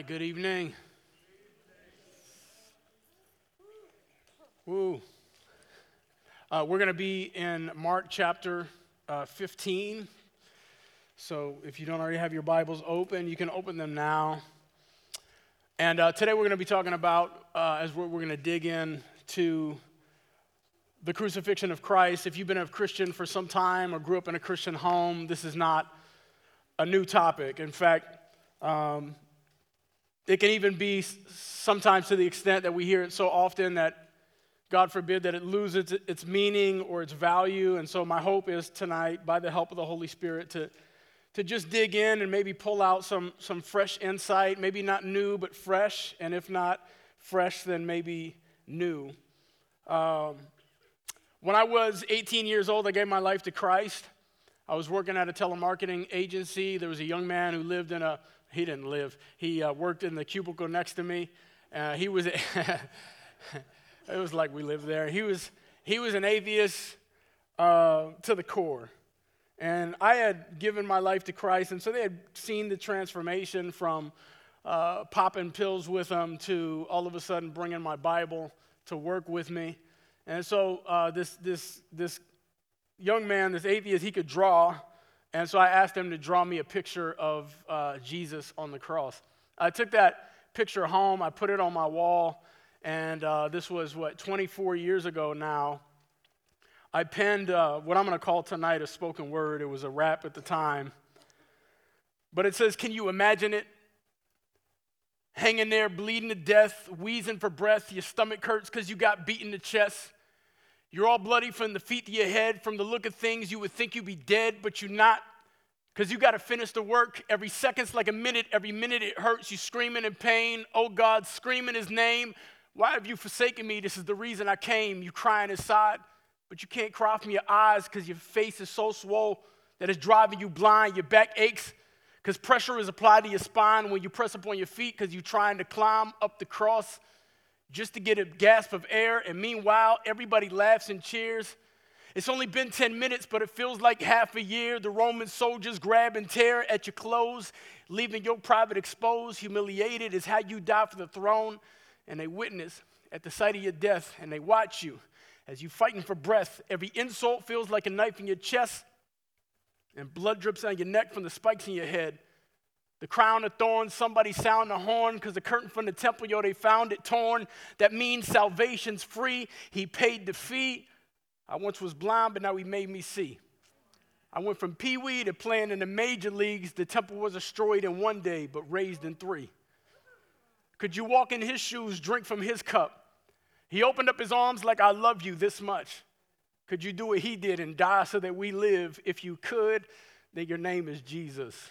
right, good evening. Woo. Uh, we're going to be in Mark chapter uh, 15. So if you don't already have your Bibles open, you can open them now. And uh, today we're going to be talking about, uh, as we're, we're going to dig in to the crucifixion of Christ. If you've been a Christian for some time or grew up in a Christian home, this is not a new topic. In fact, um, it can even be sometimes to the extent that we hear it so often that, God forbid, that it loses its meaning or its value. And so, my hope is tonight, by the help of the Holy Spirit, to, to just dig in and maybe pull out some, some fresh insight, maybe not new, but fresh. And if not fresh, then maybe new. Um, when I was 18 years old, I gave my life to Christ. I was working at a telemarketing agency. There was a young man who lived in a he didn't live. He uh, worked in the cubicle next to me. Uh, he was, it was like we lived there. He was, he was an atheist uh, to the core. And I had given my life to Christ, and so they had seen the transformation from uh, popping pills with him to all of a sudden bringing my Bible to work with me. And so uh, this, this, this young man, this atheist, he could draw and so I asked him to draw me a picture of uh, Jesus on the cross. I took that picture home, I put it on my wall, and uh, this was what, 24 years ago now. I penned uh, what I'm going to call tonight a spoken word. It was a rap at the time. But it says, Can you imagine it? Hanging there, bleeding to death, wheezing for breath, your stomach hurts because you got beat in the chest. You're all bloody from the feet to your head. From the look of things, you would think you'd be dead, but you're not because you got to finish the work. Every second's like a minute. Every minute it hurts. You screaming in pain. Oh God, screaming his name. Why have you forsaken me? This is the reason I came. You crying inside, but you can't cry from your eyes because your face is so swollen that it's driving you blind. Your back aches because pressure is applied to your spine when you press upon your feet because you're trying to climb up the cross just to get a gasp of air. And meanwhile, everybody laughs and cheers. It's only been 10 minutes, but it feels like half a year. The Roman soldiers grab and tear at your clothes, leaving your private exposed, humiliated is how you die for the throne. And they witness at the sight of your death, and they watch you as you fighting for breath. Every insult feels like a knife in your chest, and blood drips down your neck from the spikes in your head the crown of thorns, somebody sound the horn because the curtain from the temple, yo, they found it torn. That means salvation's free. He paid the fee. I once was blind, but now he made me see. I went from pee wee to playing in the major leagues. The temple was destroyed in one day, but raised in three. Could you walk in his shoes, drink from his cup? He opened up his arms like, I love you this much. Could you do what he did and die so that we live? If you could, then your name is Jesus.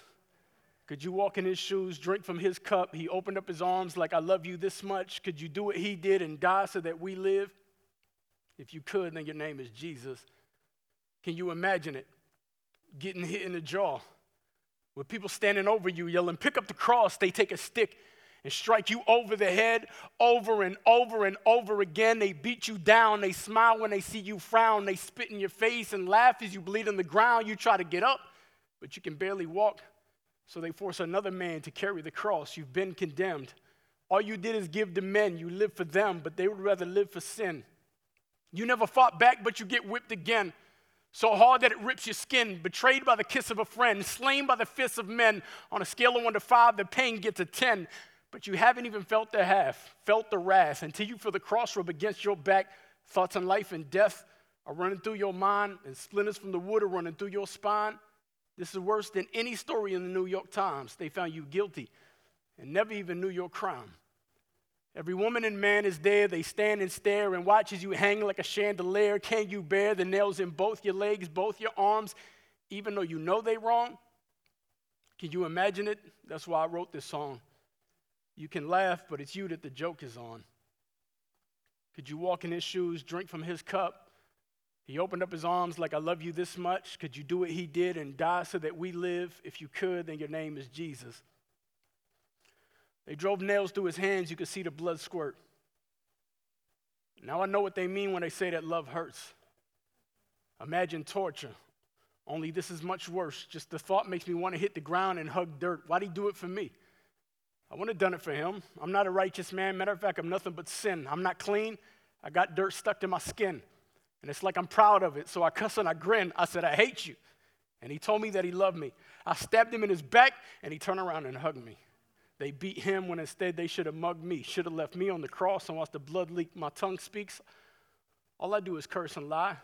Could you walk in his shoes, drink from his cup? He opened up his arms like, I love you this much. Could you do what he did and die so that we live? If you could, then your name is Jesus. Can you imagine it? Getting hit in the jaw with people standing over you yelling, Pick up the cross. They take a stick and strike you over the head over and over and over again. They beat you down. They smile when they see you frown. They spit in your face and laugh as you bleed on the ground. You try to get up, but you can barely walk. So they force another man to carry the cross. You've been condemned. All you did is give to men. You live for them, but they would rather live for sin. You never fought back, but you get whipped again. So hard that it rips your skin, betrayed by the kiss of a friend, slain by the fists of men. On a scale of one to five, the pain gets a 10. But you haven't even felt the half, felt the wrath, until you feel the cross rub against your back. Thoughts on life and death are running through your mind, and splinters from the wood are running through your spine. This is worse than any story in the New York Times. They found you guilty and never even knew your crime. Every woman and man is there. They stand and stare and watch as you hang like a chandelier. Can you bear the nails in both your legs, both your arms, even though you know they're wrong? Can you imagine it? That's why I wrote this song. You can laugh, but it's you that the joke is on. Could you walk in his shoes, drink from his cup, he opened up his arms like, I love you this much. Could you do what he did and die so that we live? If you could, then your name is Jesus. They drove nails through his hands. You could see the blood squirt. Now I know what they mean when they say that love hurts. Imagine torture. Only this is much worse. Just the thought makes me want to hit the ground and hug dirt. Why'd he do it for me? I wouldn't have done it for him. I'm not a righteous man. Matter of fact, I'm nothing but sin. I'm not clean. I got dirt stuck to my skin. And it's like I'm proud of it. So I cuss and I grin. I said, I hate you. And he told me that he loved me. I stabbed him in his back and he turned around and hugged me. They beat him when instead they should have mugged me, should have left me on the cross and watched the blood leak. My tongue speaks. All I do is curse and lie.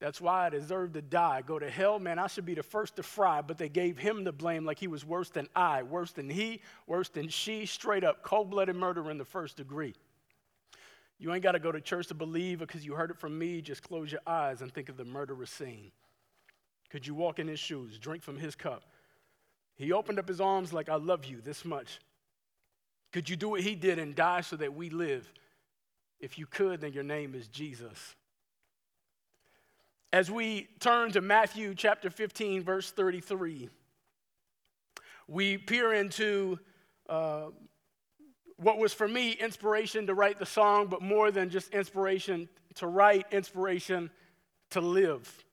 That's why I deserve to die. Go to hell, man. I should be the first to fry, but they gave him the blame like he was worse than I, worse than he, worse than she, straight up cold blooded murder in the first degree. You ain't got to go to church to believe because you heard it from me. Just close your eyes and think of the murderous scene. Could you walk in his shoes, drink from his cup? He opened up his arms like, I love you this much. Could you do what he did and die so that we live? If you could, then your name is Jesus. As we turn to Matthew chapter 15, verse 33, we peer into uh, what was for me inspiration to write the song, but more than just inspiration to write, inspiration to live.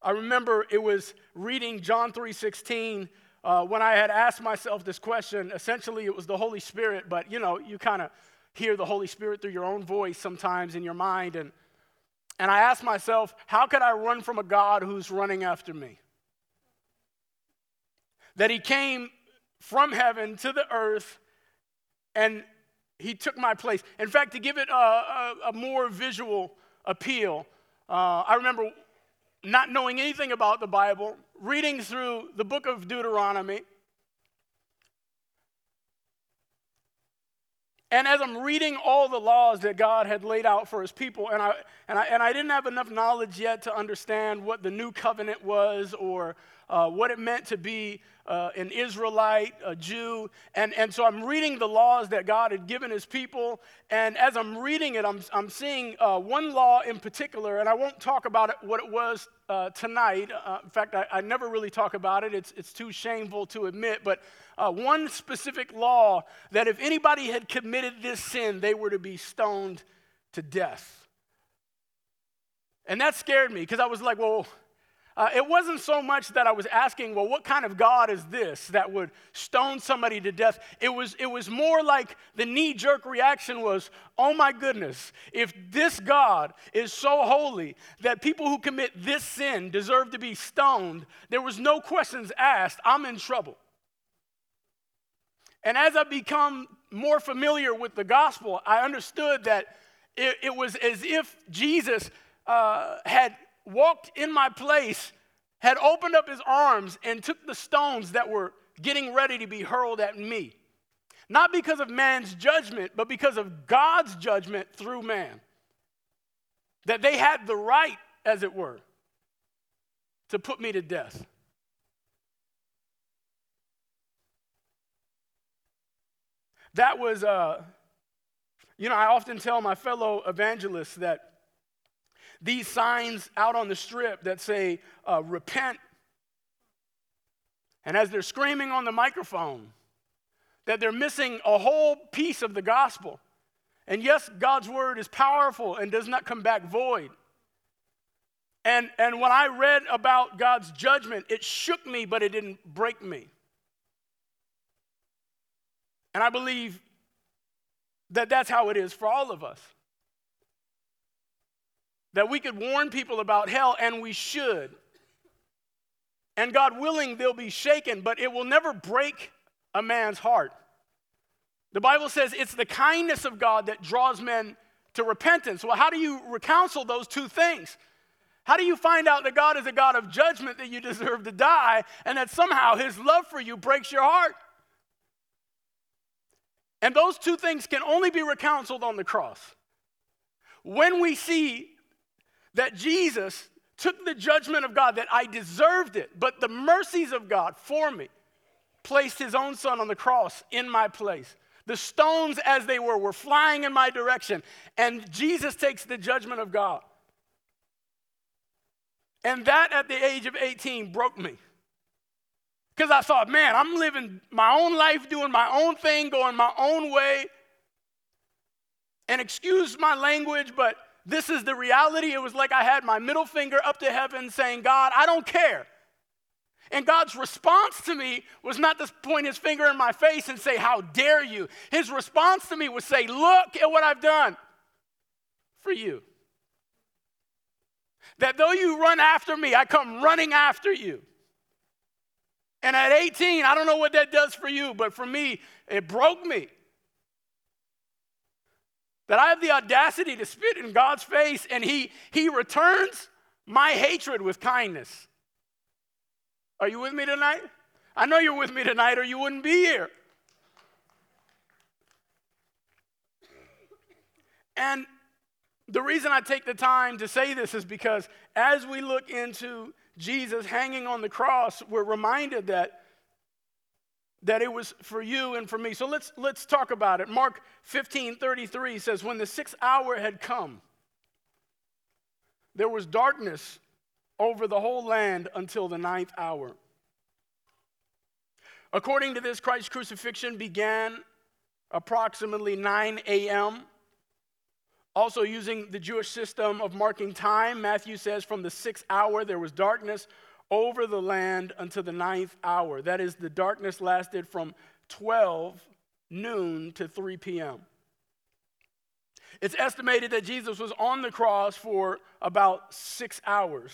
I remember it was reading John 3:16 uh, when I had asked myself this question. Essentially, it was the Holy Spirit, but you know, you kind of hear the Holy Spirit through your own voice sometimes in your mind, and and I asked myself, how could I run from a God who's running after me? That he came from heaven to the earth and he took my place. In fact, to give it a, a, a more visual appeal, uh, I remember not knowing anything about the Bible, reading through the book of Deuteronomy, And as I'm reading all the laws that God had laid out for his people, and I, and I, and I didn't have enough knowledge yet to understand what the new covenant was or uh, what it meant to be uh, an Israelite, a Jew. And, and so I'm reading the laws that God had given his people. And as I'm reading it, I'm, I'm seeing uh, one law in particular, and I won't talk about it, what it was uh, tonight. Uh, in fact, I, I, never really talk about it, it's, it's too shameful to admit. But uh, one specific law that if anybody had committed this sin, they were to be stoned to death. And that scared me because I was like, well, uh, it wasn't so much that I was asking, well, what kind of God is this that would stone somebody to death? It was, it was more like the knee jerk reaction was, oh my goodness, if this God is so holy that people who commit this sin deserve to be stoned, there was no questions asked, I'm in trouble. And as I become more familiar with the gospel, I understood that it, it was as if Jesus uh, had walked in my place, had opened up his arms and took the stones that were getting ready to be hurled at me. Not because of man's judgment, but because of God's judgment through man. That they had the right, as it were, to put me to death. That was, uh, you know, I often tell my fellow evangelists that these signs out on the strip that say, uh, repent. And as they're screaming on the microphone, that they're missing a whole piece of the gospel. And yes, God's word is powerful and does not come back void. And, and when I read about God's judgment, it shook me, but it didn't break me. And I believe that that's how it is for all of us that we could warn people about hell, and we should. And God willing, they'll be shaken, but it will never break a man's heart. The Bible says it's the kindness of God that draws men to repentance. Well, how do you reconcile those two things? How do you find out that God is a God of judgment, that you deserve to die, and that somehow his love for you breaks your heart? And those two things can only be reconciled on the cross. When we see that Jesus took the judgment of God, that I deserved it, but the mercies of God for me placed his own son on the cross in my place. The stones, as they were, were flying in my direction, and Jesus takes the judgment of God. And that at the age of 18 broke me. Because I thought, man, I'm living my own life, doing my own thing, going my own way. And excuse my language, but this is the reality. It was like I had my middle finger up to heaven saying, God, I don't care. And God's response to me was not to point his finger in my face and say, How dare you? His response to me was say, Look at what I've done for you. That though you run after me, I come running after you. And at 18, I don't know what that does for you, but for me, it broke me. That I have the audacity to spit in God's face and he, he returns my hatred with kindness. Are you with me tonight? I know you're with me tonight, or you wouldn't be here. And the reason I take the time to say this is because as we look into Jesus hanging on the cross, we're reminded that that it was for you and for me. So let's let's talk about it. Mark 15, 33 says, When the sixth hour had come, there was darkness over the whole land until the ninth hour. According to this, Christ's crucifixion began approximately 9 a.m. Also, using the Jewish system of marking time, Matthew says from the sixth hour there was darkness over the land until the ninth hour. That is, the darkness lasted from 12 noon to 3 p.m. It's estimated that Jesus was on the cross for about six hours.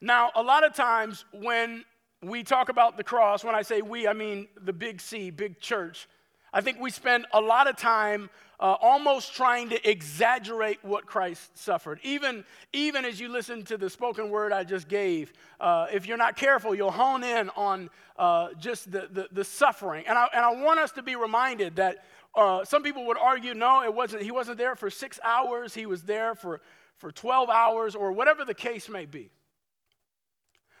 Now, a lot of times when we talk about the cross, when I say we, I mean the big C, big church, I think we spend a lot of time uh, almost trying to exaggerate what Christ suffered. Even, even as you listen to the spoken word I just gave, uh, if you're not careful, you'll hone in on uh, just the, the, the, suffering. And I, and I want us to be reminded that uh, some people would argue, no, it wasn't, he wasn't there for six hours, he was there for, for 12 hours, or whatever the case may be.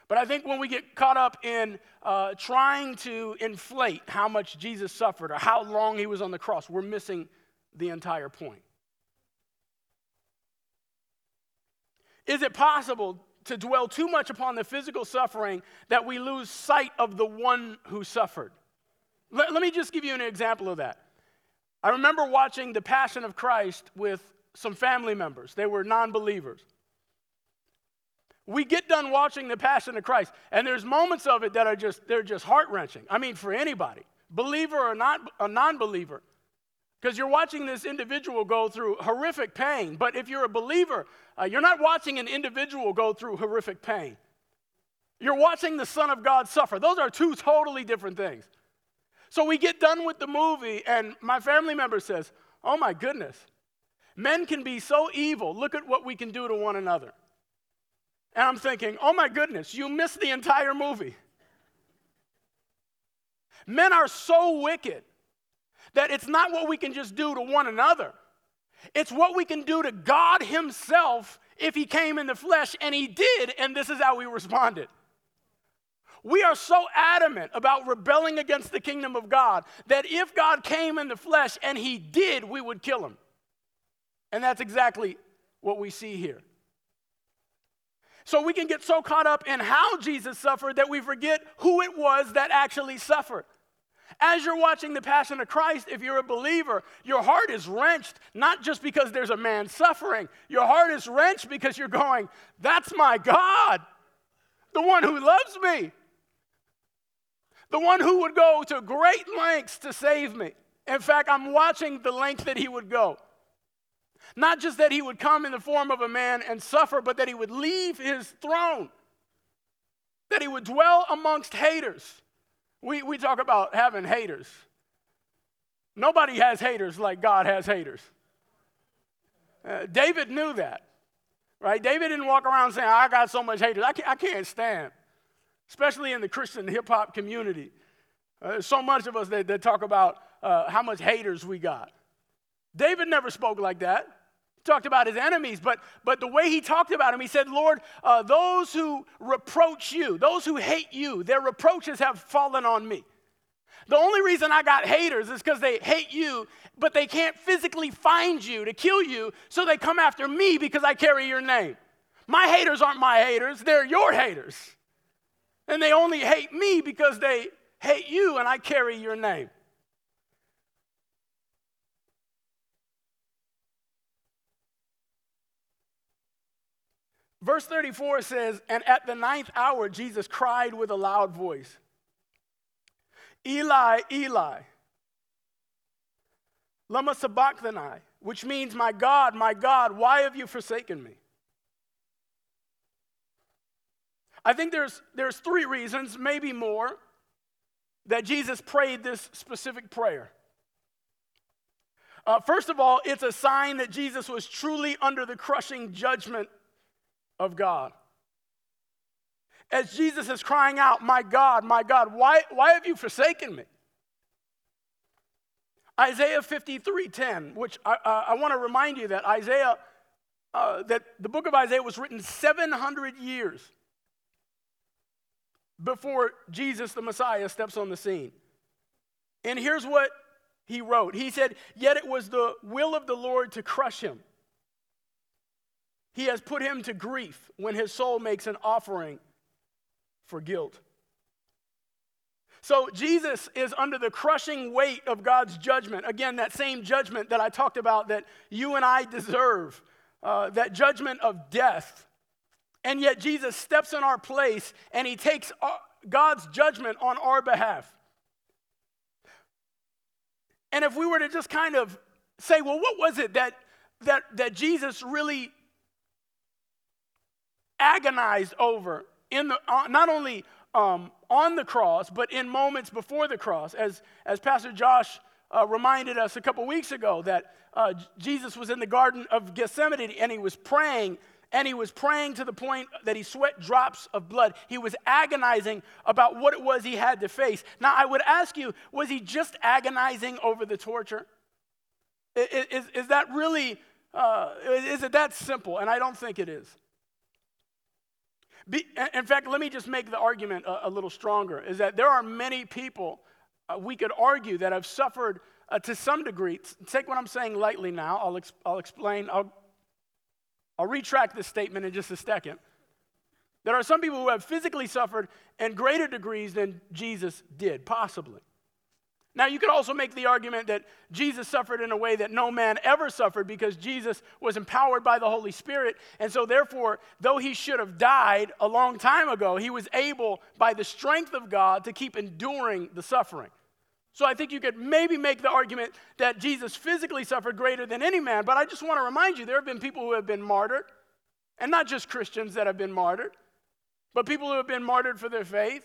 But I think when we get caught up in uh, trying to inflate how much Jesus suffered or how long he was on the cross, we're missing the entire point. Is it possible to dwell too much upon the physical suffering that we lose sight of the one who suffered? Let, let me just give you an example of that. I remember watching The Passion of Christ with some family members, they were non believers. We get done watching the Passion of Christ, and there's moments of it that are just they're just heart wrenching. I mean, for anybody, believer or not a non-believer, because you're watching this individual go through horrific pain. But if you're a believer, uh, you're not watching an individual go through horrific pain. You're watching the Son of God suffer. Those are two totally different things. So we get done with the movie, and my family member says, "Oh my goodness, men can be so evil. Look at what we can do to one another." And I'm thinking, oh my goodness, you missed the entire movie. Men are so wicked that it's not what we can just do to one another, it's what we can do to God Himself if He came in the flesh, and He did, and this is how we responded. We are so adamant about rebelling against the kingdom of God that if God came in the flesh and He did, we would kill Him. And that's exactly what we see here. So we can get so caught up in how Jesus suffered that we forget who it was that actually suffered. As you're watching the Passion of Christ, if you're a believer, your heart is wrenched, not just because there's a man suffering. Your heart is wrenched because you're going, That's my God, the one who loves me, the one who would go to great lengths to save me. In fact, I'm watching the length that he would go. Not just that he would come in the form of a man and suffer, but that he would leave his throne, that he would dwell amongst haters. We, we talk about having haters. Nobody has haters like God has haters. Uh, David knew that, right? David didn't walk around saying, I got so much haters. I can't, I can't stand, especially in the Christian hip hop community. Uh, so much of us that, that talk about uh, how much haters we got. David never spoke like that. Talked about his enemies, but, but the way he talked about him, he said, Lord, uh, those who reproach you, those who hate you, their reproaches have fallen on me. The only reason I got haters is because they hate you, but they can't physically find you to kill you, so they come after me because I carry your name. My haters aren't my haters, they're your haters. And they only hate me because they hate you and I carry your name. Verse 34 says, And at the ninth hour, Jesus cried with a loud voice, Eli, Eli, Lama Sabachthani, which means, My God, my God, why have you forsaken me? I think there's, there's three reasons, maybe more, that Jesus prayed this specific prayer. Uh, first of all, it's a sign that Jesus was truly under the crushing judgment of God. As Jesus is crying out, My God, my God, why, why have you forsaken me? Isaiah 53 10, which I, I want to remind you that Isaiah, uh, that the book of Isaiah was written 700 years before Jesus the Messiah steps on the scene. And here's what he wrote He said, Yet it was the will of the Lord to crush him. He has put him to grief when his soul makes an offering for guilt. So Jesus is under the crushing weight of God's judgment. Again, that same judgment that I talked about that you and I deserve, uh, that judgment of death. And yet Jesus steps in our place and he takes uh, God's judgment on our behalf. And if we were to just kind of say, well, what was it that, that, that Jesus really agonized over in the, uh, not only um, on the cross, but in moments before the cross, as, as Pastor Josh uh, reminded us a couple weeks ago, that uh, Jesus was in the Garden of Gethsemane and he was praying and he was praying to the point that he sweat drops of blood. He was agonizing about what it was he had to face. Now, I would ask you, was he just agonizing over the torture? Is, is, is that really, uh, is it that simple? And I don't think it is. Be, in fact, let me just make the argument a, a, little stronger is that there are many people uh, we could argue that have suffered uh, to some degree. Take what I'm saying lightly now. I'll, ex- I'll explain. I'll I'll retract this statement in just a second. There are some people who have physically suffered in greater degrees than Jesus did, possibly. Now, you could also make the argument that Jesus suffered in a way that no man ever suffered because Jesus was empowered by the Holy Spirit. And so, therefore, though he should have died a long time ago, he was able, by the strength of God, to keep enduring the suffering. So I think you could maybe make the argument that Jesus physically suffered greater than any man, but I just want to remind you there have been people who have been martyred, and not just Christians that have been martyred, but people who have been martyred for their faith.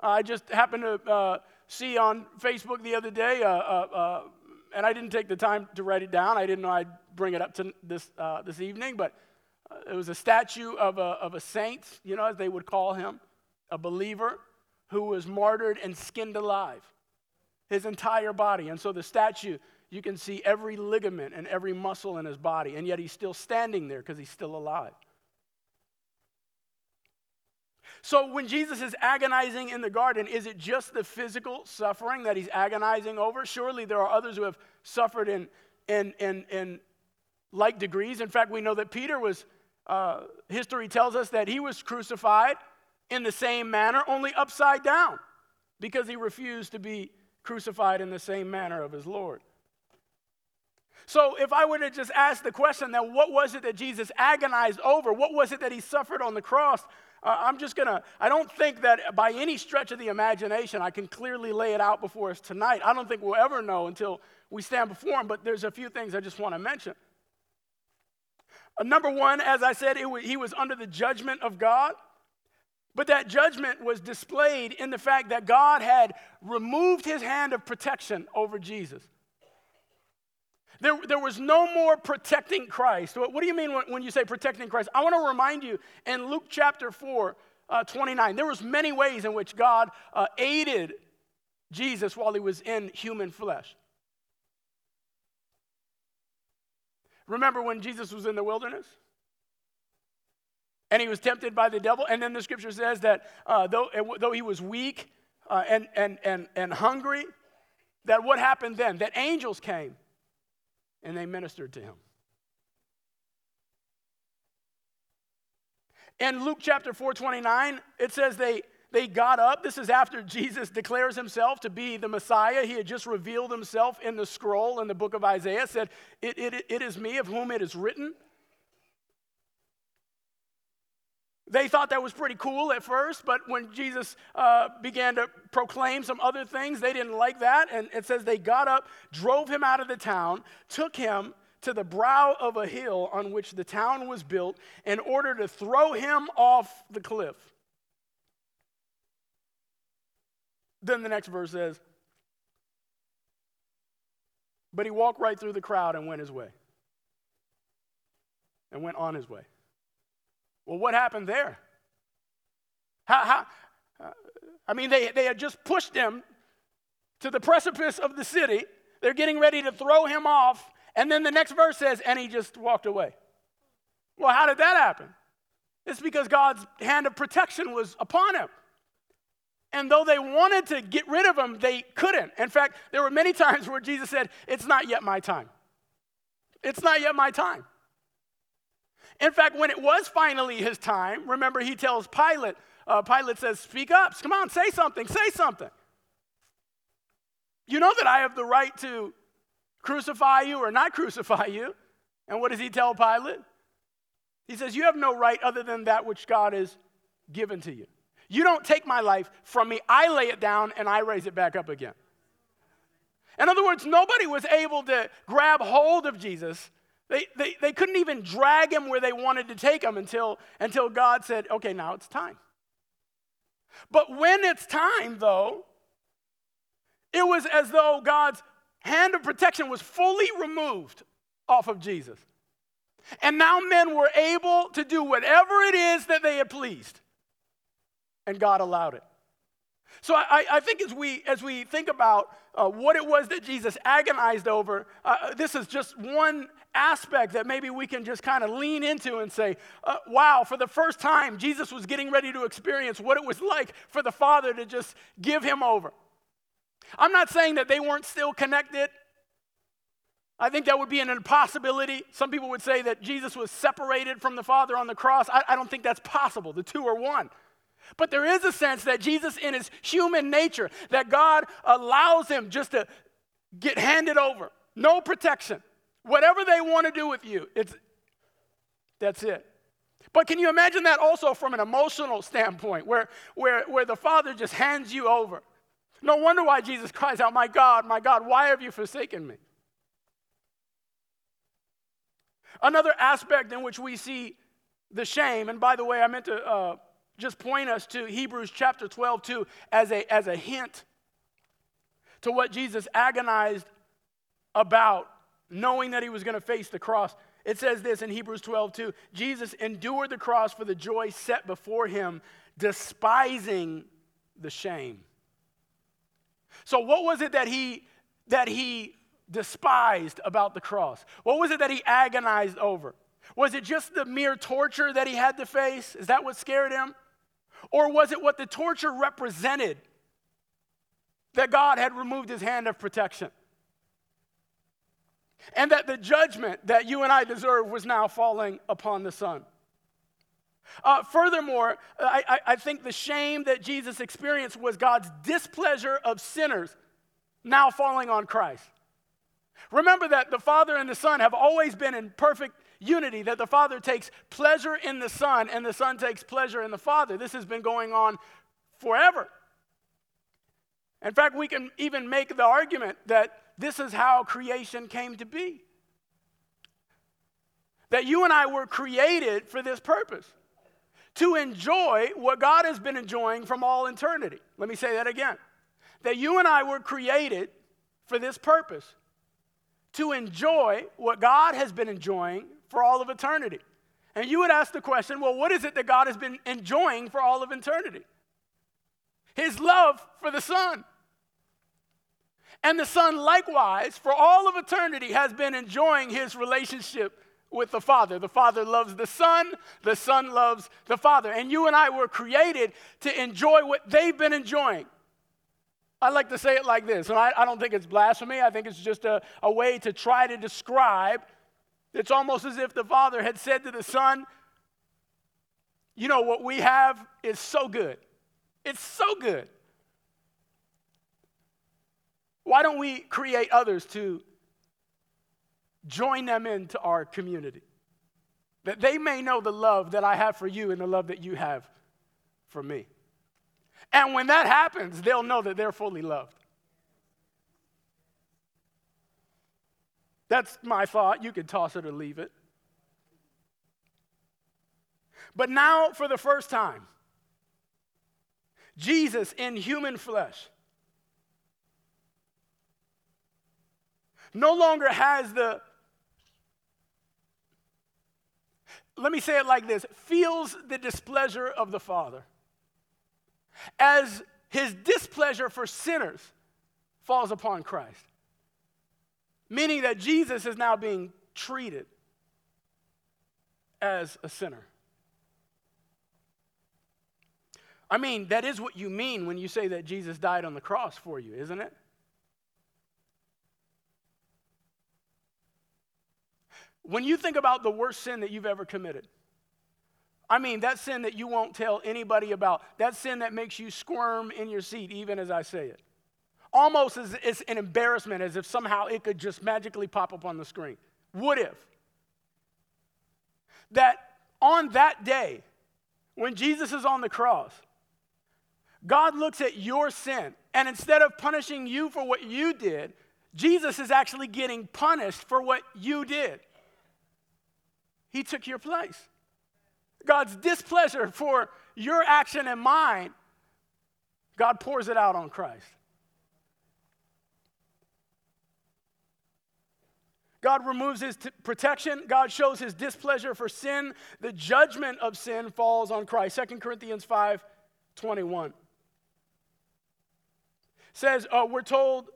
I just happened to uh, see on Facebook the other day, uh, uh, uh and I didn't take the time to write it down. I didn't know I'd bring it up to this, uh, this evening, but it was a statue of a, of a saint, you know, as they would call him, a believer who was martyred and skinned alive his entire body. And so the statue, you can see every ligament and every muscle in his body, and yet he's still standing there because he's still alive. So when Jesus is agonizing in the garden, is it just the physical suffering that he's agonizing over? Surely there are others who have suffered in, in, in, in like degrees. In fact, we know that Peter was, uh, history tells us that he was crucified in the same manner, only upside down, because he refused to be crucified in the same manner of his Lord. So, if I were to just ask the question, then what was it that Jesus agonized over? What was it that he suffered on the cross? Uh, I'm just gonna, I don't think that by any stretch of the imagination I can clearly lay it out before us tonight. I don't think we'll ever know until we stand before him, but there's a few things I just wanna mention. Uh, number one, as I said, was, he was under the judgment of God. But that judgment was displayed in the fact that God had removed his hand of protection over Jesus. There, there was no more protecting Christ. What, what do you mean when, when, you say protecting Christ? I want to remind you in Luke chapter 4, uh, 29, there was many ways in which God uh, aided Jesus while he was in human flesh. Remember when Jesus was in the wilderness? and he was tempted by the devil. And then the scripture says that uh, though, though he was weak uh, and, and, and, and hungry, that what happened then? That angels came and they ministered to him. In Luke chapter 429, it says they, they got up. This is after Jesus declares himself to be the Messiah. He had just revealed himself in the scroll in the book of Isaiah, said, It, it, it is me of whom it is written. They thought that was pretty cool at first, but when Jesus uh, began to proclaim some other things, they didn't like that. And it says they got up, drove him out of the town, took him to the brow of a hill on which the town was built in order to throw him off the cliff. Then the next verse says, But he walked right through the crowd and went his way. And went on his way. Well, what happened there? How, how, uh, I mean, they, they had just pushed him to the precipice of the city. They're getting ready to throw him off. And then the next verse says, and he just walked away. Well, how did that happen? It's because God's hand of protection was upon him. And though they wanted to get rid of him, they couldn't. In fact, there were many times where Jesus said, It's not yet my time. It's not yet my time. In fact, when it was finally his time, remember he tells Pilate, uh, Pilate says, Speak up, come on, say something, say something. You know that I have the right to crucify you or not crucify you. And what does he tell Pilate? He says, You have no right other than that which God has given to you. You don't take my life from me, I lay it down and I raise it back up again. In other words, nobody was able to grab hold of Jesus they, they, they couldn't even drag him where they wanted to take him until, until God said, okay, now it's time. But when it's time, though, it was as though God's hand of protection was fully removed off of Jesus. And now men were able to do whatever it is that they had pleased. And God allowed it. So I, I, think as we, as we think about uh, what it was that Jesus agonized over, uh, this is just one aspect that maybe we can just kind of lean into and say, uh, wow, for the first time, Jesus was getting ready to experience what it was like for the Father to just give him over. I'm not saying that they weren't still connected. I think that would be an impossibility. Some people would say that Jesus was separated from the Father on the cross. I, I don't think that's possible. The two are one. But there is a sense that Jesus, in his human nature, that God allows him just to get handed over, no protection. Whatever they want to do with you, it's, that's it. But can you imagine that also from an emotional standpoint, where, where, where the Father just hands you over? No wonder why Jesus cries out, My God, my God, why have you forsaken me? Another aspect in which we see the shame, and by the way, I meant to uh, just point us to Hebrews chapter 12 too, as a, as a hint to what Jesus agonized about knowing that he was going to face the cross. It says this in Hebrews 12, 2 Jesus endured the cross for the joy set before him, despising the shame. So, what was it that he, that he despised about the cross? What was it that he agonized over? Was it just the mere torture that he had to face? Is that what scared him? Or was it what the torture represented? That God had removed his hand of protection and that the judgment that you and I deserve was now falling upon the Son. Uh, furthermore, I, I, I think the shame that Jesus experienced was God's displeasure of sinners now falling on Christ. Remember that the Father and the Son have always been in perfect unity, that the Father takes pleasure in the Son and the Son takes pleasure in the Father. This has been going on forever. In fact, we can even make the argument that this is how creation came to be. That you and I were created for this purpose to enjoy what God has been enjoying from all eternity. Let me say that again. That you and I were created for this purpose to enjoy what God has been enjoying for all of eternity. And you would ask the question well, what is it that God has been enjoying for all of eternity? His love for the Son. And the Son, likewise, for all of eternity, has been enjoying his relationship with the Father. The Father loves the Son, the Son loves the Father. And you and I were created to enjoy what they've been enjoying. I like to say it like this, and I, I don't think it's blasphemy. I think it's just a, a way to try to describe. It's almost as if the Father had said to the Son, You know, what we have is so good. It's so good. Why don't we create others to join them into our community? that they may know the love that I have for you and the love that you have for me. And when that happens, they'll know that they're fully loved. That's my thought. You can toss it or leave it. But now, for the first time, Jesus in human flesh no longer has the, let me say it like this feels the displeasure of the Father as his displeasure for sinners falls upon Christ. Meaning that Jesus is now being treated as a sinner. I mean, that is what you mean when you say that Jesus died on the cross for you, isn't it? When you think about the worst sin that you've ever committed, I mean, that sin that you won't tell anybody about, that sin that makes you squirm in your seat, even as I say it. Almost as it's an embarrassment, as if somehow it could just magically pop up on the screen. What if? That on that day, when Jesus is on the cross, God looks at your sin, and instead of punishing you for what you did, Jesus is actually getting punished for what you did. He took your place. God's displeasure for your action and mine, God pours it out on Christ. God removes his t- protection. God shows his displeasure for sin. The judgment of sin falls on Christ. 2 Corinthians 5 21 says, uh, we're told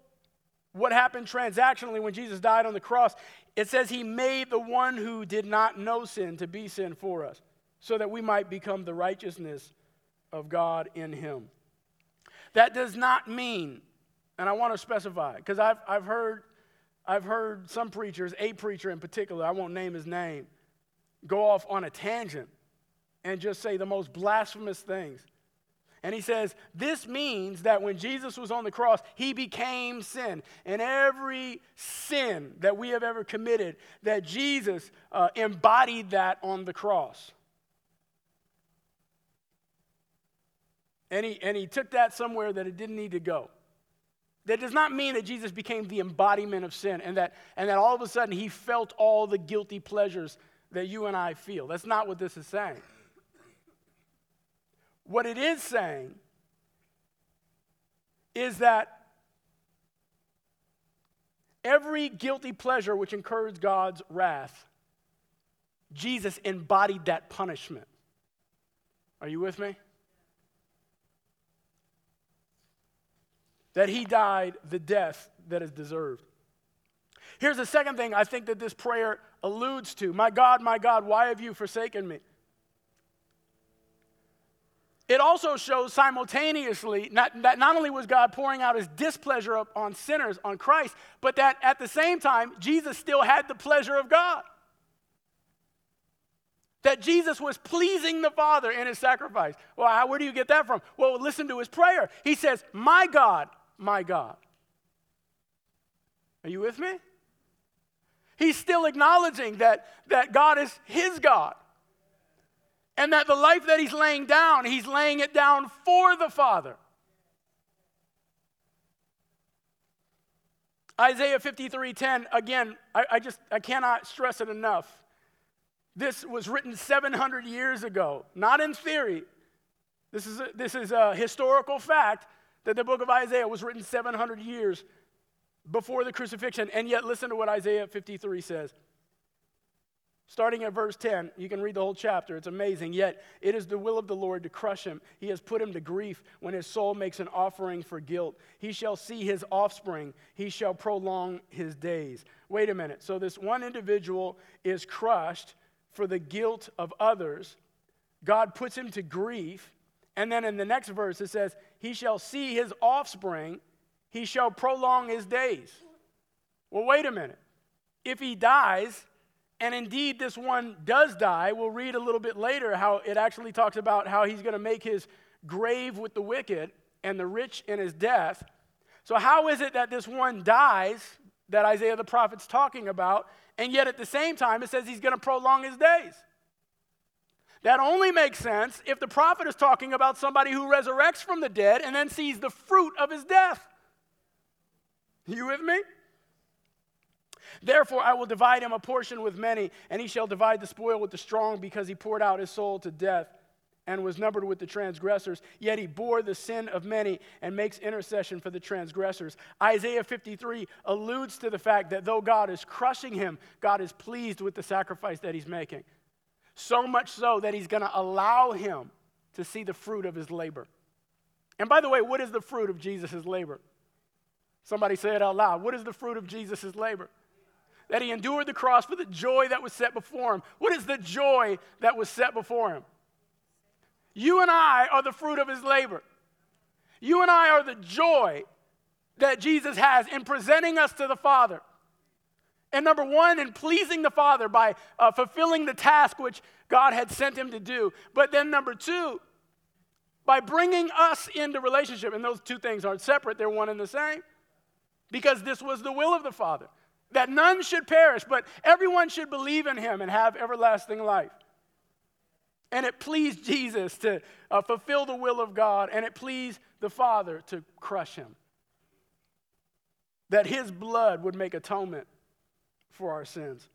what happened transactionally when Jesus died on the cross. It says he made the one who did not know sin to be sin for us so that we might become the righteousness of God in him. That does not mean, and I want to specify, because I've, I've, heard, I've heard some preachers, a preacher in particular, I won't name his name, go off on a tangent and just say the most blasphemous things. And he says, This means that when Jesus was on the cross, he became sin. And every sin that we have ever committed, that Jesus uh, embodied that on the cross. And he, and he took that somewhere that it didn't need to go. That does not mean that Jesus became the embodiment of sin and that, and that all of a sudden he felt all the guilty pleasures that you and I feel. That's not what this is saying. What it is saying is that every guilty pleasure which incurs God's wrath, Jesus embodied that punishment. Are you with me? that he died the death that is deserved. Here's the second thing I think that this prayer alludes to My God, my God, why have you forsaken me? It also shows simultaneously not, that not only was God pouring out his displeasure on sinners, on Christ, but that at the same time, Jesus still had the pleasure of God. That Jesus was pleasing the Father in his sacrifice. Well, where do you get that from? Well, listen to his prayer. He says, My God, my God. Are you with me? He's still acknowledging that, that God is his God. And that the life that he's laying down, he's laying it down for the Father. Isaiah 53:10, again, I, I, just I cannot stress it enough. This was written 700 years ago, not in theory. This is a, this is a historical fact that the book of Isaiah was written 700 years before the crucifixion. And yet, listen to what Isaiah 53 says. Starting at verse 10, you can read the whole chapter. It's amazing. Yet it is the will of the Lord to crush him. He has put him to grief when his soul makes an offering for guilt. He shall see his offspring. He shall prolong his days. Wait a minute. So, this one individual is crushed for the guilt of others. God puts him to grief. And then in the next verse, it says, He shall see his offspring, he shall prolong his days. Well, wait a minute. If he dies, and indeed this one does die, we'll read a little bit later how it actually talks about how he's going to make his grave with the wicked and the rich in his death. So, how is it that this one dies that Isaiah the prophet's talking about, and yet at the same time it says he's going to prolong his days? That only makes sense if the prophet is talking about somebody who resurrects from the dead and then sees the fruit of his death. You with me? Therefore, I will divide him a portion with many, and he shall divide the spoil with the strong, because he poured out his soul to death and was numbered with the transgressors. Yet he bore the sin of many and makes intercession for the transgressors. Isaiah 53 alludes to the fact that though God is crushing him, God is pleased with the sacrifice that he's making. So much so that he's going to allow him to see the fruit of his labor. And by the way, what is the fruit of Jesus' labor? Somebody say it out loud. What is the fruit of Jesus' labor? That he endured the cross for the joy that was set before him. What is the joy that was set before him? You and I are the fruit of his labor. You and I are the joy that Jesus has in presenting us to the Father. And number one, in pleasing the Father by uh, fulfilling the task which God had sent him to do. But then number two, by bringing us into relationship. And those two things aren't separate, they're one and the same. Because this was the will of the Father that none should perish, but everyone should believe in him and have everlasting life. And it pleased Jesus to uh, fulfill the will of God, and it pleased the Father to crush him. That his blood would make atonement for our sins.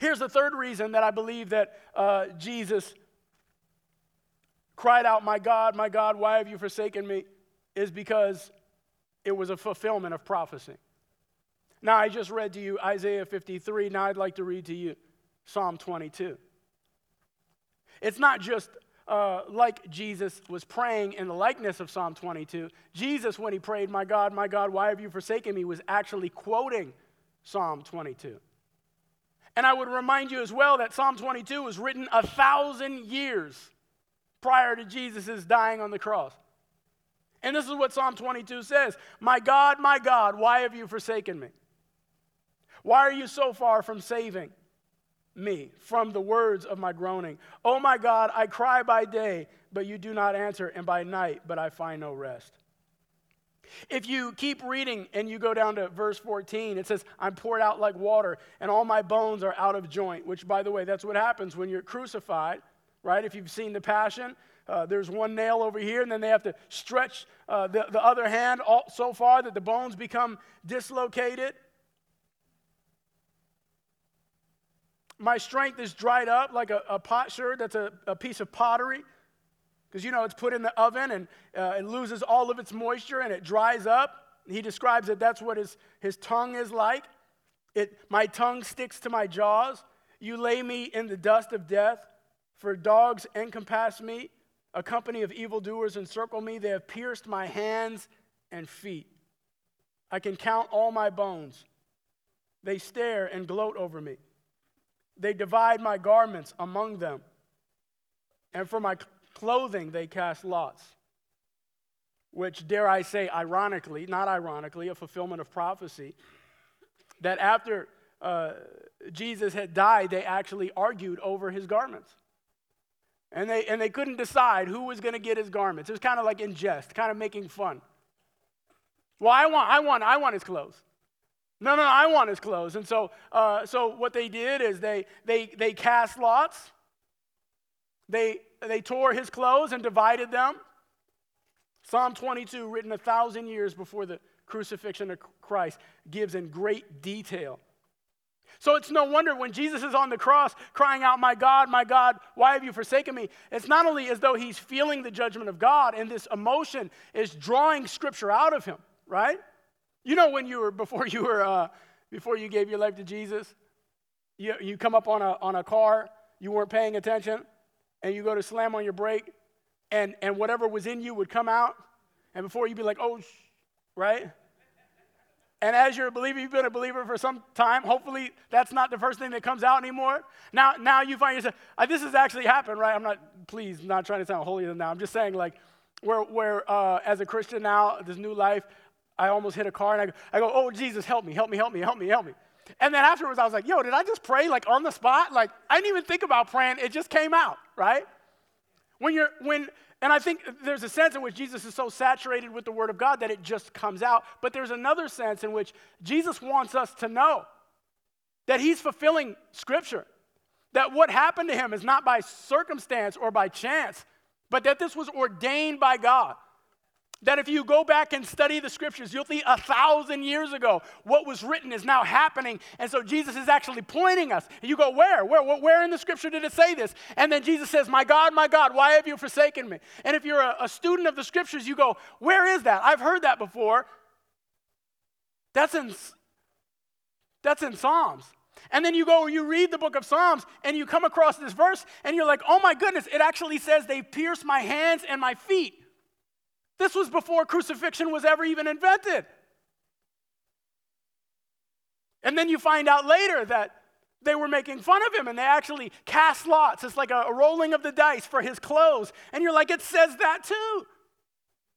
Here's the third reason that I believe that uh, Jesus cried out, My God, my God, why have you forsaken me? is because it was a fulfillment of prophecy. Now, I just read to you Isaiah 53. Now, I'd like to read to you Psalm 22. It's not just uh, like Jesus was praying in the likeness of Psalm 22. Jesus, when he prayed, My God, my God, why have you forsaken me, was actually quoting Psalm 22. And I would remind you as well that Psalm 22 was written a thousand years prior to Jesus' dying on the cross. And this is what Psalm 22 says My God, my God, why have you forsaken me? Why are you so far from saving me from the words of my groaning? Oh my God, I cry by day, but you do not answer, and by night, but I find no rest. If you keep reading and you go down to verse 14, it says, I'm poured out like water, and all my bones are out of joint, which, by the way, that's what happens when you're crucified, right? If you've seen the Passion, uh, there's one nail over here, and then they have to stretch uh, the, the other hand all, so far that the bones become dislocated. My strength is dried up like a, a potsherd that's a, a piece of pottery because you know it's put in the oven and uh, it loses all of its moisture and it dries up. He describes that that's what his, his tongue is like. It, my tongue sticks to my jaws. You lay me in the dust of death, for dogs encompass me. A company of evildoers encircle me. They have pierced my hands and feet. I can count all my bones. They stare and gloat over me. They divide my garments among them. And for my clothing they cast lots, which, dare I say, ironically, not ironically, a fulfillment of prophecy, that after uh, Jesus had died, they actually argued over his garments. And they, and they couldn't decide who was going to get his garments. It was kind of like in jest, kind of making fun. Well, I want, I want, I want his clothes. No, no, I want his clothes. And so, uh, so what they did is they, they, they cast lots. They they tore his clothes and divided them. Psalm 22, written a thousand years before the crucifixion of Christ, gives in great detail. So it's no wonder when Jesus is on the cross crying out, My God, my God, why have you forsaken me? It's not only as though he's feeling the judgment of God and this emotion is drawing scripture out of him, right? You know, when you were, before you were, uh, before you gave your life to Jesus, you, you come up on a, on a car, you weren't paying attention, and you go to slam on your brake, and, and whatever was in you would come out, and before you'd be like, oh, right? And as you're a believer, you've been a believer for some time. Hopefully, that's not the first thing that comes out anymore. Now, now you find yourself, uh, this has actually happened, right? I'm not, please, not trying to sound holier than now. I'm just saying, like, where, where uh, as a Christian now, this new life, I almost hit a car and I go, I go, oh, Jesus, help me, help me, help me, help me, help me. And then afterwards, I was like, yo, did I just pray like on the spot? Like, I didn't even think about praying. It just came out, right? When you're, when, and I think there's a sense in which Jesus is so saturated with the Word of God that it just comes out. But there's another sense in which Jesus wants us to know that He's fulfilling Scripture. that what happened to him is not by circumstance or by chance, but that this was ordained by God. That if you go back and study the scriptures, you'll see a thousand years ago what was written is now happening. And so Jesus is actually pointing us. And you go, where? Where? Where in the scripture did it say this? And then Jesus says, My God, my God, why have you forsaken me? And if you're a, a student of the scriptures, you go, Where is that? I've heard that before. That's in, that's in Psalms. And then you go, you read the book of Psalms, and you come across this verse, and you're like, oh my goodness, it actually says they pierced my hands and my feet. This was before crucifixion was ever even invented. And then you find out later that they were making fun of him and they actually cast lots. It's like a, rolling of the dice for his clothes. And you're like, it says that too.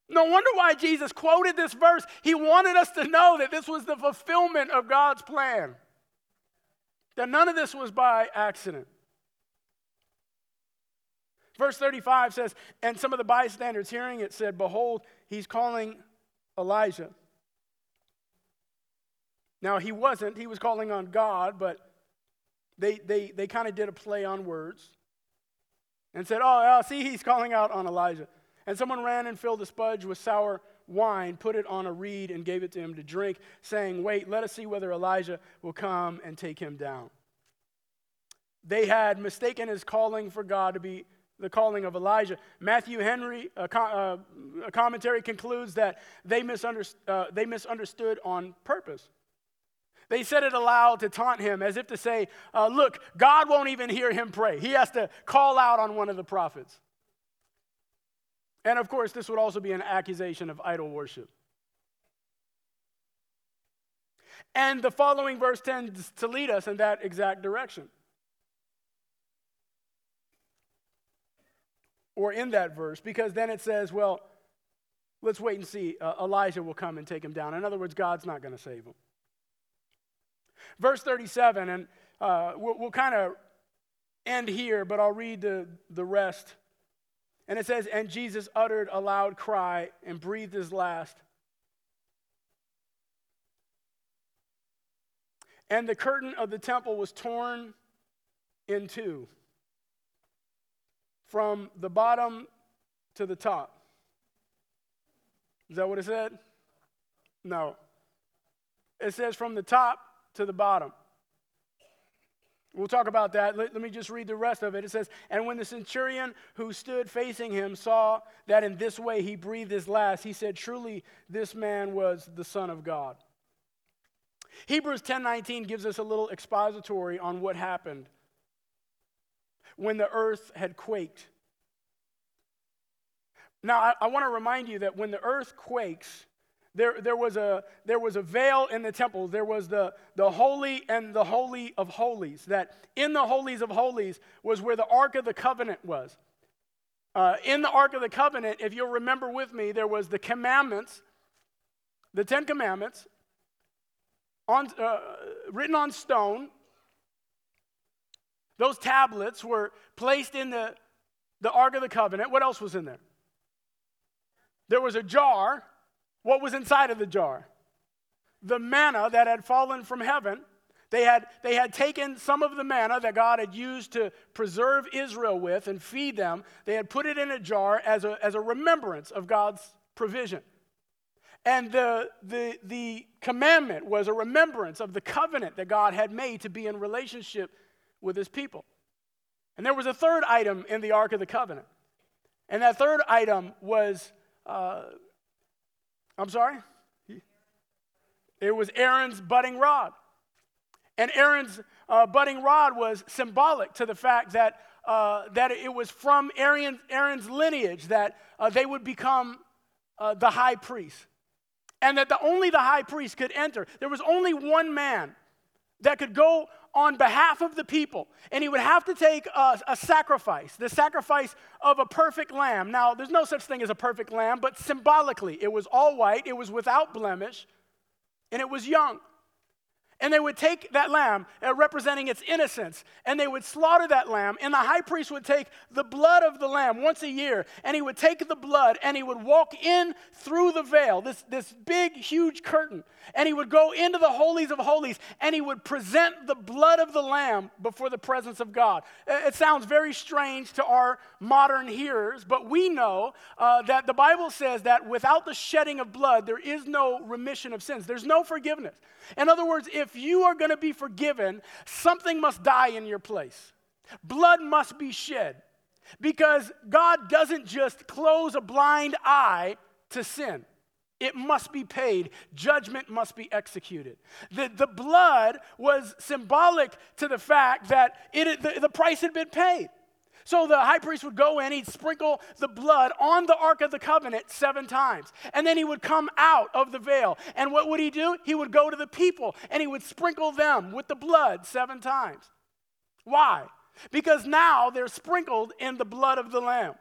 No wonder why Jesus quoted this verse. He wanted us to know that this was the fulfillment of God's plan, that none of this was by accident. Verse 35 says, And some of the bystanders hearing it said, Behold, he's calling Elijah. Now, he wasn't, he was calling on God, but they, they, they kind of did a play on words and said, oh, see, he's calling out on Elijah. And someone ran and filled a sponge with sour wine, put it on a reed, and gave it to him to drink, saying, Wait, let us see whether Elijah will come and take him down. They had mistaken his calling for God to be the calling of Elijah. Matthew Henry, a, uh, a commentary concludes that they, misunderstood, uh, they misunderstood on purpose. They said it aloud to taunt him, as if to say, uh, Look, God won't even hear him pray. He has to call out on one of the prophets. And of course, this would also be an accusation of idol worship. And the following verse tends to lead us in that exact direction. Or in that verse because then it says, well, let's wait and see. Uh, Elijah will come and take him down. In other words, God's not going to save him. Verse 37, and uh, we'll, we'll kind of end here, but I'll read the, the rest. And it says, And Jesus uttered a loud cry and breathed his last. And the curtain of the temple was torn in two from the bottom to the top. Is that what it said? No. It says from the top to the bottom. We'll talk about that. Let, let, me just read the rest of it. It says, And when the centurion who stood facing him saw that in this way he breathed his last, he said, Truly, this man was the Son of God. Hebrews 10:19 gives us a little expository on what happened when the earth had quaked. Now, I, I want to remind you that when the earth quakes, there, there, was a, there was a veil in the temple. There was the, the holy and the holy of holies. That in the holies of holies was where the Ark of the Covenant was. Uh, in the Ark of the Covenant, if you'll remember with me, there was the commandments, the Ten Commandments, on, uh, written on stone, those tablets were placed in the, the Ark of the Covenant. What else was in there? There was a jar. What was inside of the jar? The manna that had fallen from heaven. They had, they had taken some of the manna that God had used to preserve Israel with and feed them. They had put it in a jar as a, as a remembrance of God's provision. And the, the, the commandment was a remembrance of the covenant that God had made to be in relationship with his people. And there was a third item in the Ark of the Covenant. And that third item was, uh, I'm sorry? It was Aaron's budding rod. And Aaron's uh, budding rod was symbolic to the fact that, uh, that it was from Aaron, Aaron's lineage that uh, they would become uh, the high priest. And that the, only the high priest could enter. There was only one man that could go on behalf of the people. And he would have to take a, a, sacrifice, the sacrifice of a perfect lamb. Now, there's no such thing as a perfect lamb, but symbolically, it was all white, it was without blemish, and it was young. And they would take that lamb, uh, representing its innocence, and they would slaughter that lamb. And the high priest would take the blood of the lamb once a year, and he would take the blood and he would walk in through the veil, this, this big, huge curtain, and he would go into the holies of holies, and he would present the blood of the lamb before the presence of God. It sounds very strange to our modern hearers, but we know uh, that the Bible says that without the shedding of blood, there is no remission of sins, there's no forgiveness. In other words, if you are going to be forgiven, something must die in your place. Blood must be shed because God doesn't just close a blind eye to sin. It must be paid. Judgment must be executed. The, the blood was symbolic to the fact that it, the, the price had been paid. So the high priest would go in, he'd sprinkle the blood on the Ark of the Covenant seven times. And then he would come out of the veil. And what would he do? He would go to the people and he would sprinkle them with the blood seven times. Why? Because now they're sprinkled in the blood of the Lamb.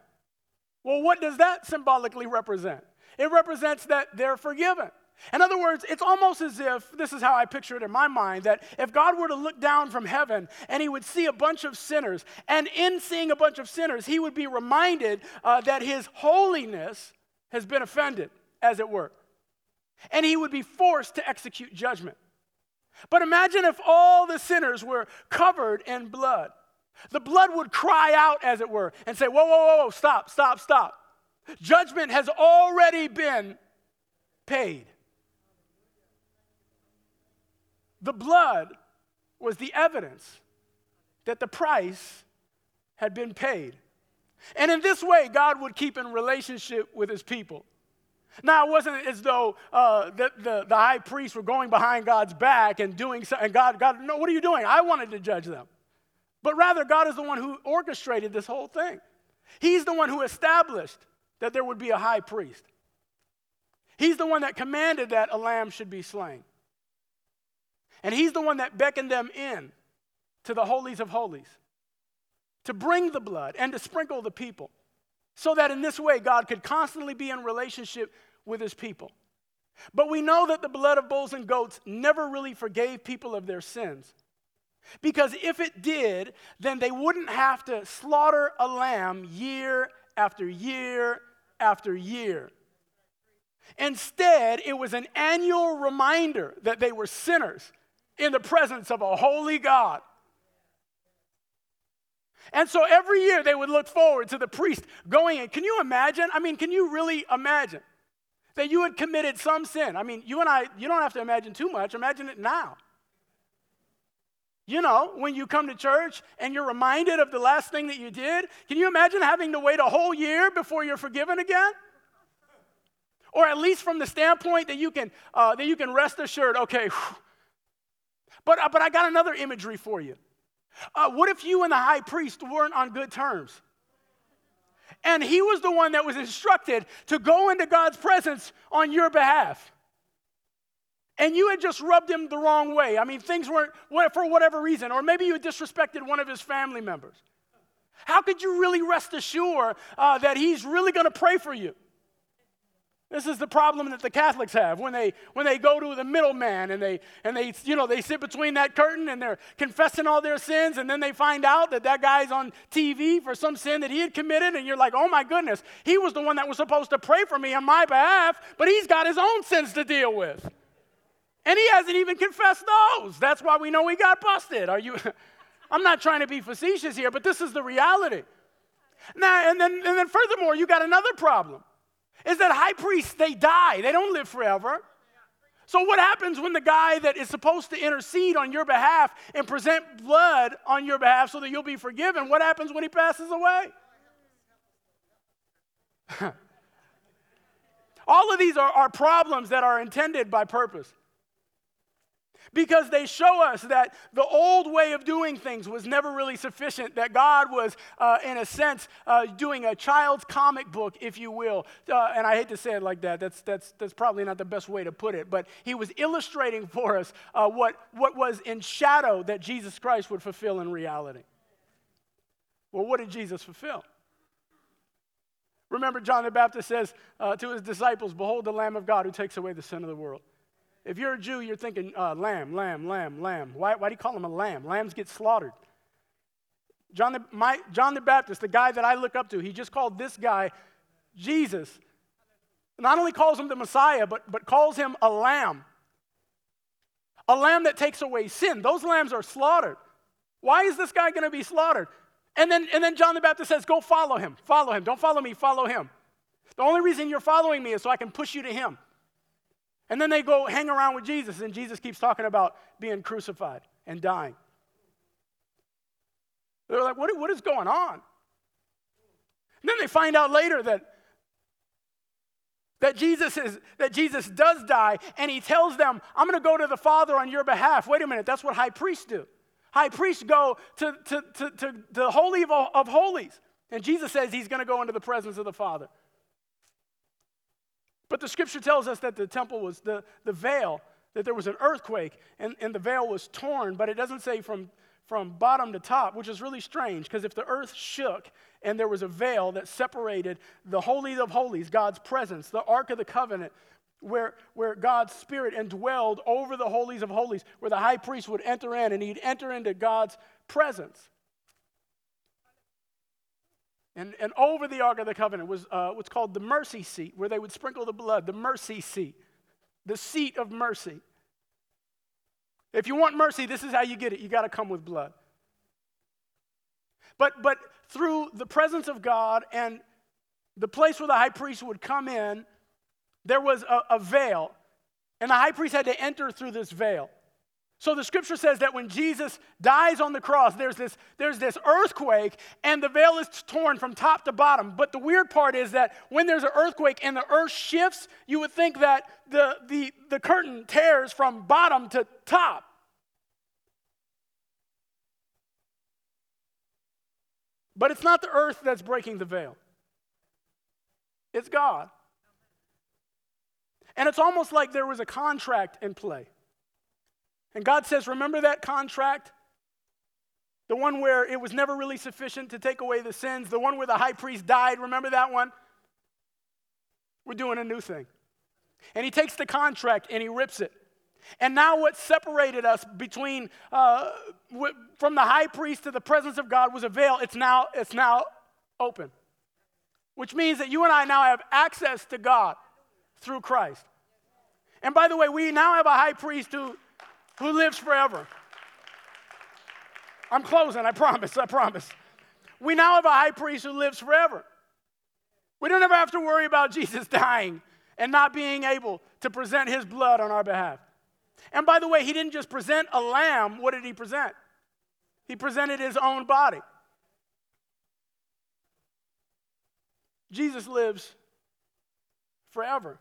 Well, what does that symbolically represent? It represents that they're forgiven. In other words, it's almost as if, this is how I picture it in my mind, that if God were to look down from heaven and he would see a bunch of sinners, and in seeing a bunch of sinners, he would be reminded uh, that his holiness has been offended, as it were. And he would be forced to execute judgment. But imagine if all the sinners were covered in blood. The blood would cry out, as it were, and say, Whoa, whoa, whoa, whoa, stop, stop, stop. Judgment has already been paid. The blood was the evidence that the price had been paid. And in this way, God would keep in relationship with his people. Now, it wasn't as though uh, the, the, the, high priests were going behind God's back and doing something. And God, God, no, what are you doing? I wanted to judge them. But rather, God is the one who orchestrated this whole thing. He's the one who established that there would be a high priest. He's the one that commanded that a lamb should be slain. And he's the one that beckoned them in to the holies of holies to bring the blood and to sprinkle the people so that in this way God could constantly be in relationship with his people. But we know that the blood of bulls and goats never really forgave people of their sins. Because if it did, then they wouldn't have to slaughter a lamb year after year after year. Instead, it was an annual reminder that they were sinners in the presence of a holy God. And so every year they would look forward to the priest going in. Can you imagine? I mean, can you really imagine that you had committed some sin? I mean, you and I, you don't have to imagine too much, imagine it now. You know, when you come to church and you're reminded of the last thing that you did, can you imagine having to wait a whole year before you're forgiven again? Or at least from the standpoint that you can, uh, that you can rest assured, okay, whew, but, uh, but I got another imagery for you. Uh, what if you and the high priest weren't on good terms? And he was the one that was instructed to go into God's presence on your behalf. And you had just rubbed him the wrong way. I mean, things weren't for whatever reason, or maybe you had disrespected one of his family members. How could you really rest assured uh, that he's really going to pray for you? This is the problem that the Catholics have. When they when they go to the middleman and they and they you know they sit between that curtain and they're confessing all their sins and then they find out that that guy's on TV for some sin that he had committed and you're like oh my goodness he was the one that was supposed to pray for me on my behalf but he's got his own sins to deal with. And he hasn't even confessed those. That's why we know he got busted. Are you I'm not trying to be facetious here but this is the reality. Now and then and then furthermore you got another problem is that high priests, they die, they don't live forever. So, what happens when the guy that is supposed to intercede on your behalf and present blood on your behalf so that you'll be forgiven, what happens when he passes away? All of these are, are problems that are intended by purpose because they show us that the old way of doing things was never really sufficient, that God was, uh, in a sense, uh, doing a child's comic book, if you will. Uh, and I hate to say it like that, that's, that's, that's probably not the best way to put it, but he was illustrating for us uh, what, what was in shadow that Jesus Christ would fulfill in reality. Well, what did Jesus fulfill? Remember, John the Baptist says uh, to his disciples, Behold the Lamb of God who takes away the sin of the world. If you're a Jew, you're thinking uh, lamb, lamb, lamb, lamb. Why, why do you call him a lamb? Lambs get slaughtered. John the, my, John the Baptist, the guy that I look up to, he just called this guy Jesus. Not only calls him the Messiah, but, but calls him a lamb. A lamb that takes away sin. Those lambs are slaughtered. Why is this guy going to be slaughtered? And then, and then John the Baptist says, Go follow him. Follow him. Don't follow me, follow him. The only reason you're following me is so I can push you to him. And then they go hang around with Jesus, and Jesus keeps talking about being crucified and dying. They're like, what, what is going on? And then they find out later that, that, Jesus is, that Jesus does die, and he tells them, I'm going to go to the Father on your behalf. Wait a minute, that's what high priests do. High priests go to, to, to, to the Holy of, of Holies, and Jesus says he's going to go into the presence of the Father. But the scripture tells us that the temple was the, the veil, that there was an earthquake, and, and the veil was torn, but it doesn't say from from bottom to top, which is really strange because if the earth shook and there was a veil that separated the Holy of Holies, God's presence, the Ark of the Covenant, where, where God's Spirit indwelled over the holies of holies, where the high priest would enter in and he'd enter into God's presence. And, and over the Ark of the Covenant was uh, what's called the mercy seat, where they would sprinkle the blood, the mercy seat, the seat of mercy. If you want mercy, this is how you get it. You got to come with blood. But, but through the presence of God and the place where the high priest would come in, there was a, a veil. And the high priest had to enter through this veil. So the scripture says that when Jesus dies on the cross, there's this, there's this earthquake and the veil is torn from top to bottom. But the weird part is that when there's an earthquake and the earth shifts, you would think that the, the, the curtain tears from bottom to top. But it's not the earth that's breaking the veil, it's God. And it's almost like there was a contract in play. And God says, Remember that contract? The one where it was never really sufficient to take away the sins, the one where the high priest died. Remember that one? We're doing a new thing. And he takes the contract and he rips it. And now, what separated us between uh, from the high priest to the presence of God was a veil. It's now, it's now open, which means that you and I now have access to God through Christ. And by the way, we now have a high priest who who lives forever. I'm closing, I promise, I promise. We now have a high priest who lives forever. We don't ever have to worry about Jesus dying and not being able to present his blood on our behalf. And by the way, he didn't just present a lamb, what did he present? He presented his own body. Jesus lives forever.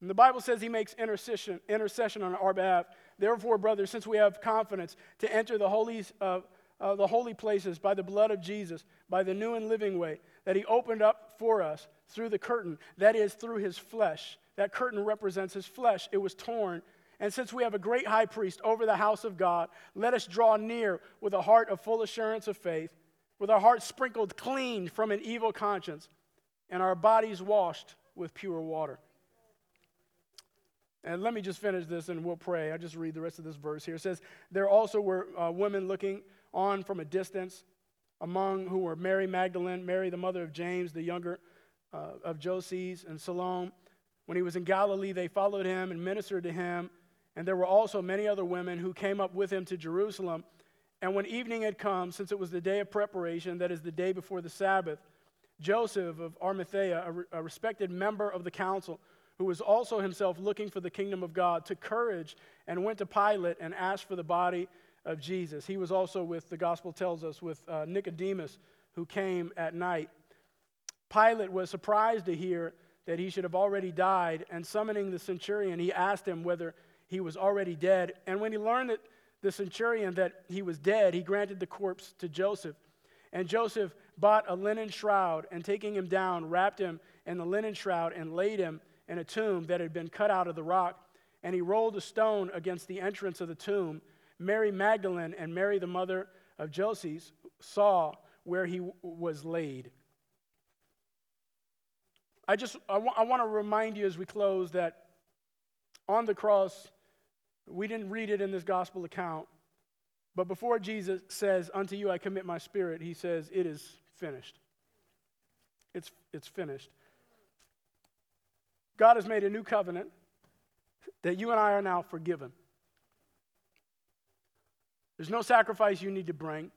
And the Bible says he makes intercession, intercession on our behalf. Therefore, brothers, since we have confidence to enter the of uh, the holy places by the blood of Jesus, by the new and living way that he opened up for us through the curtain, that is, through his flesh. That curtain represents his flesh. It was torn. And since we have a great high priest over the house of God, let us draw near with a heart of full assurance of faith, with our hearts sprinkled clean from an evil conscience, and our bodies washed with pure water. And let me just finish this and we'll pray. I just read the rest of this verse here. It says, There also were uh, women looking on from a distance, among who were Mary Magdalene, Mary the mother of James, the younger uh, of Joses, and Salome. When he was in Galilee, they followed him and ministered to him. And there were also many other women who came up with him to Jerusalem. And when evening had come, since it was the day of preparation, that is the day before the Sabbath, Joseph of Arimathea, a, re- a respected member of the council, who was also himself looking for the kingdom of God, took courage and went to Pilate and asked for the body of Jesus. He was also with, the gospel tells us, with uh, Nicodemus, who came at night. Pilate was surprised to hear that he should have already died, and summoning the centurion, he asked him whether he was already dead. And when he learned that the centurion that he was dead, he granted the corpse to Joseph. And Joseph bought a linen shroud, and taking him down, wrapped him in the linen shroud, and laid him in a tomb that had been cut out of the rock, and he rolled a stone against the entrance of the tomb. Mary Magdalene and Mary, the mother of Joses, saw where he was laid. I just I, want to remind you as we close that on the cross, we didn't read it in this gospel account, but before Jesus says, Unto you I commit my spirit, he says, It is finished. It's, it's finished. God has made a new covenant that you and I are now forgiven. There's no sacrifice you need to bring.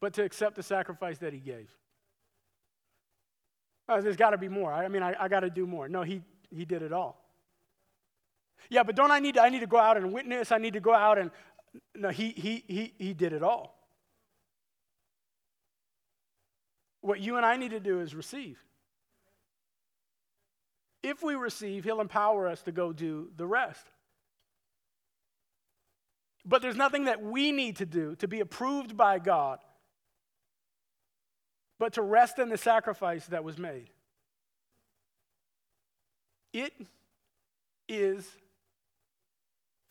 But to accept the sacrifice that he gave. Oh, there's got to be more. I mean, I, I got to do more. No, he, he did it all. Yeah, but don't I need to, I need to go out and witness? I need to go out and no, he he he he did it all. What you and I need to do is receive. If we receive, he'll empower us to go do the rest. But there's nothing that we need to do to be approved by God but to rest in the sacrifice that was made. It is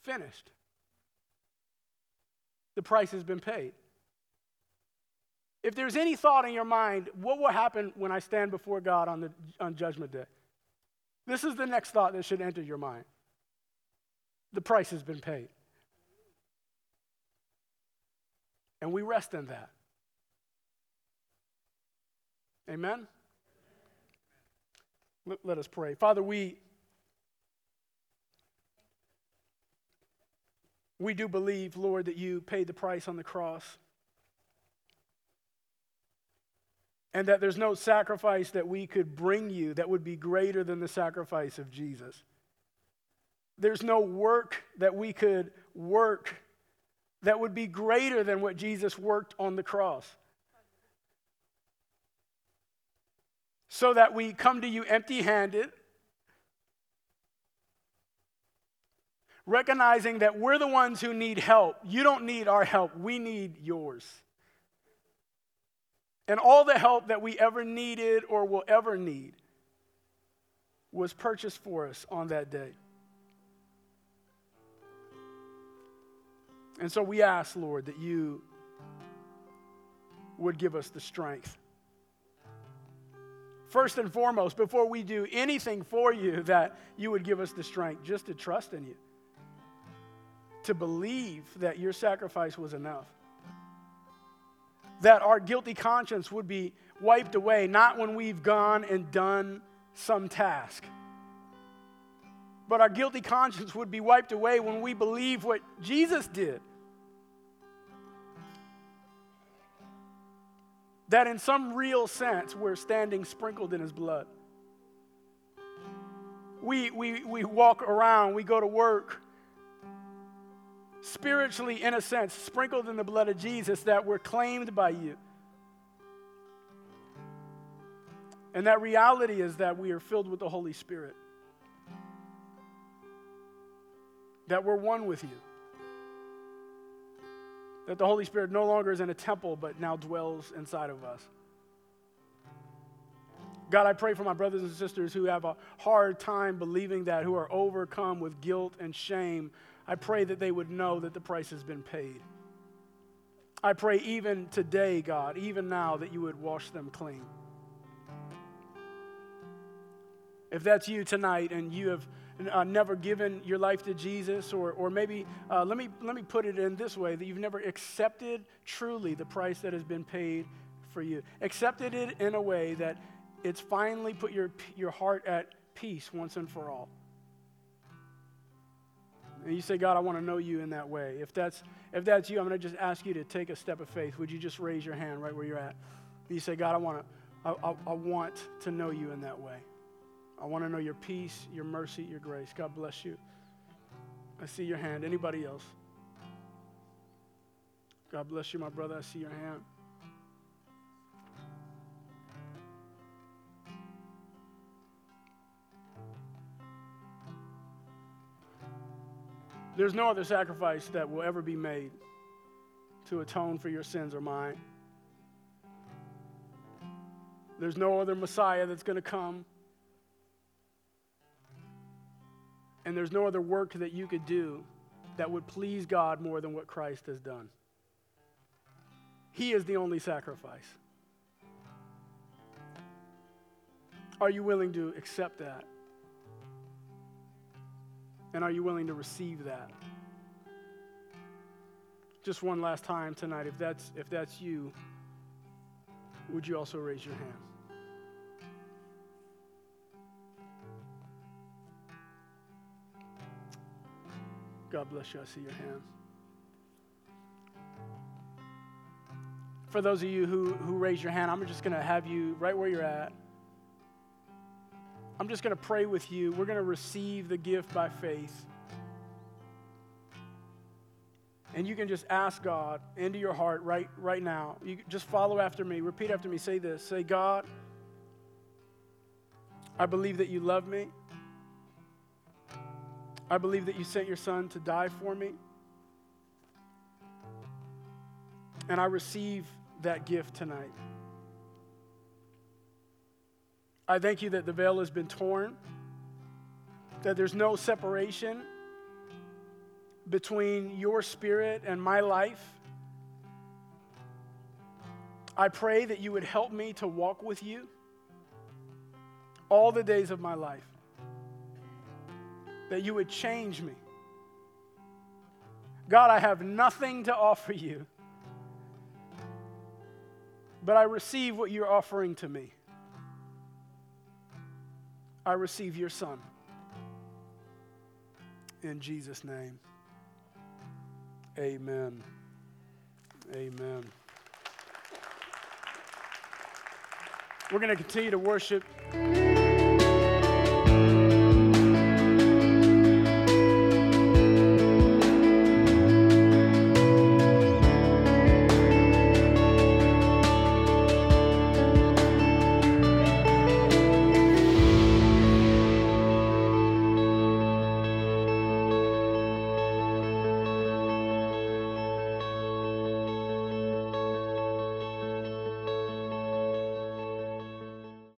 finished. The price has been paid. If there's any thought in your mind, what will happen when I stand before God on, the, on Judgment Day? This is the next thought that should enter your mind. The price has been paid. And we rest in that. Amen? Let us pray. Father, we, we do believe, Lord, that you paid the price on the cross. And that there's no sacrifice that we could bring you that would be greater than the sacrifice of Jesus. There's no work that we could work that would be greater than what Jesus worked on the cross. so that we come to you empty handed, recognizing that we're the ones who need help. You don't need our help, we need yours. And all the help that we ever needed or will ever need was purchased for us on that day. And so we ask, Lord, that you would give us the strength first and foremost, before we do anything for you, that you would give us the strength just to trust in you, to believe that your sacrifice was enough, that our guilty conscience would be wiped away, not when we've gone and done some task. But our guilty conscience would be wiped away when we believe what Jesus did. that in some real sense we're standing sprinkled in his blood. We, we, we walk around, we go to work, spiritually, in a sense, sprinkled in the blood of Jesus, that we're claimed by you. And that reality is that we are filled with the Holy Spirit, that we're one with you. That the Holy Spirit no longer is in a temple, but now dwells inside of us. God, I pray for my brothers and sisters who have a hard time believing that, who are overcome with guilt and shame. I pray that they would know that the price has been paid. I pray even today, God, even now, that you would wash them clean. If that's you tonight and you have uh, never given your life to Jesus, or, or maybe uh, let, me, let me put it in this way that you've never accepted truly the price that has been paid for you. Accepted it in a way that it's finally put your, your heart at peace once and for all. And you say, God, I want to know you in that way. If that's, if that's you, I'm going to just ask you to take a step of faith. Would you just raise your hand right where you're at? And you say, God, I want to, I, I, I want to know you in that way. I want to know your peace, your mercy, your grace. God bless you. I see your hand. Anybody else? God bless you, my brother. I see your hand. There's no other sacrifice that will ever be made to atone for your sins or mine. There's no other Messiah that's going to come And there's no other work that you could do that would please God more than what Christ has done. He is the only sacrifice. Are you willing to accept that? And are you willing to receive that? Just one last time tonight, if that's, if that's you, would you also raise your hand? God bless you. I see your hand. For those of you who, who raise your hand, I'm just going to have you right where you're at. I'm just going to pray with you. We're going to receive the gift by faith. And you can just ask God into your heart right, right now. You just follow after me. Repeat after me. Say this. Say, God, I believe that you love me. I believe that you sent your son to die for me. And I receive that gift tonight. I thank you that the veil has been torn, that there's no separation between your spirit and my life. I pray that you would help me to walk with you all the days of my life, that you would change me. God, I have nothing to offer you, but I receive what you're offering to me. I receive your Son. In Jesus' name. Amen. Amen. We're going to continue to worship.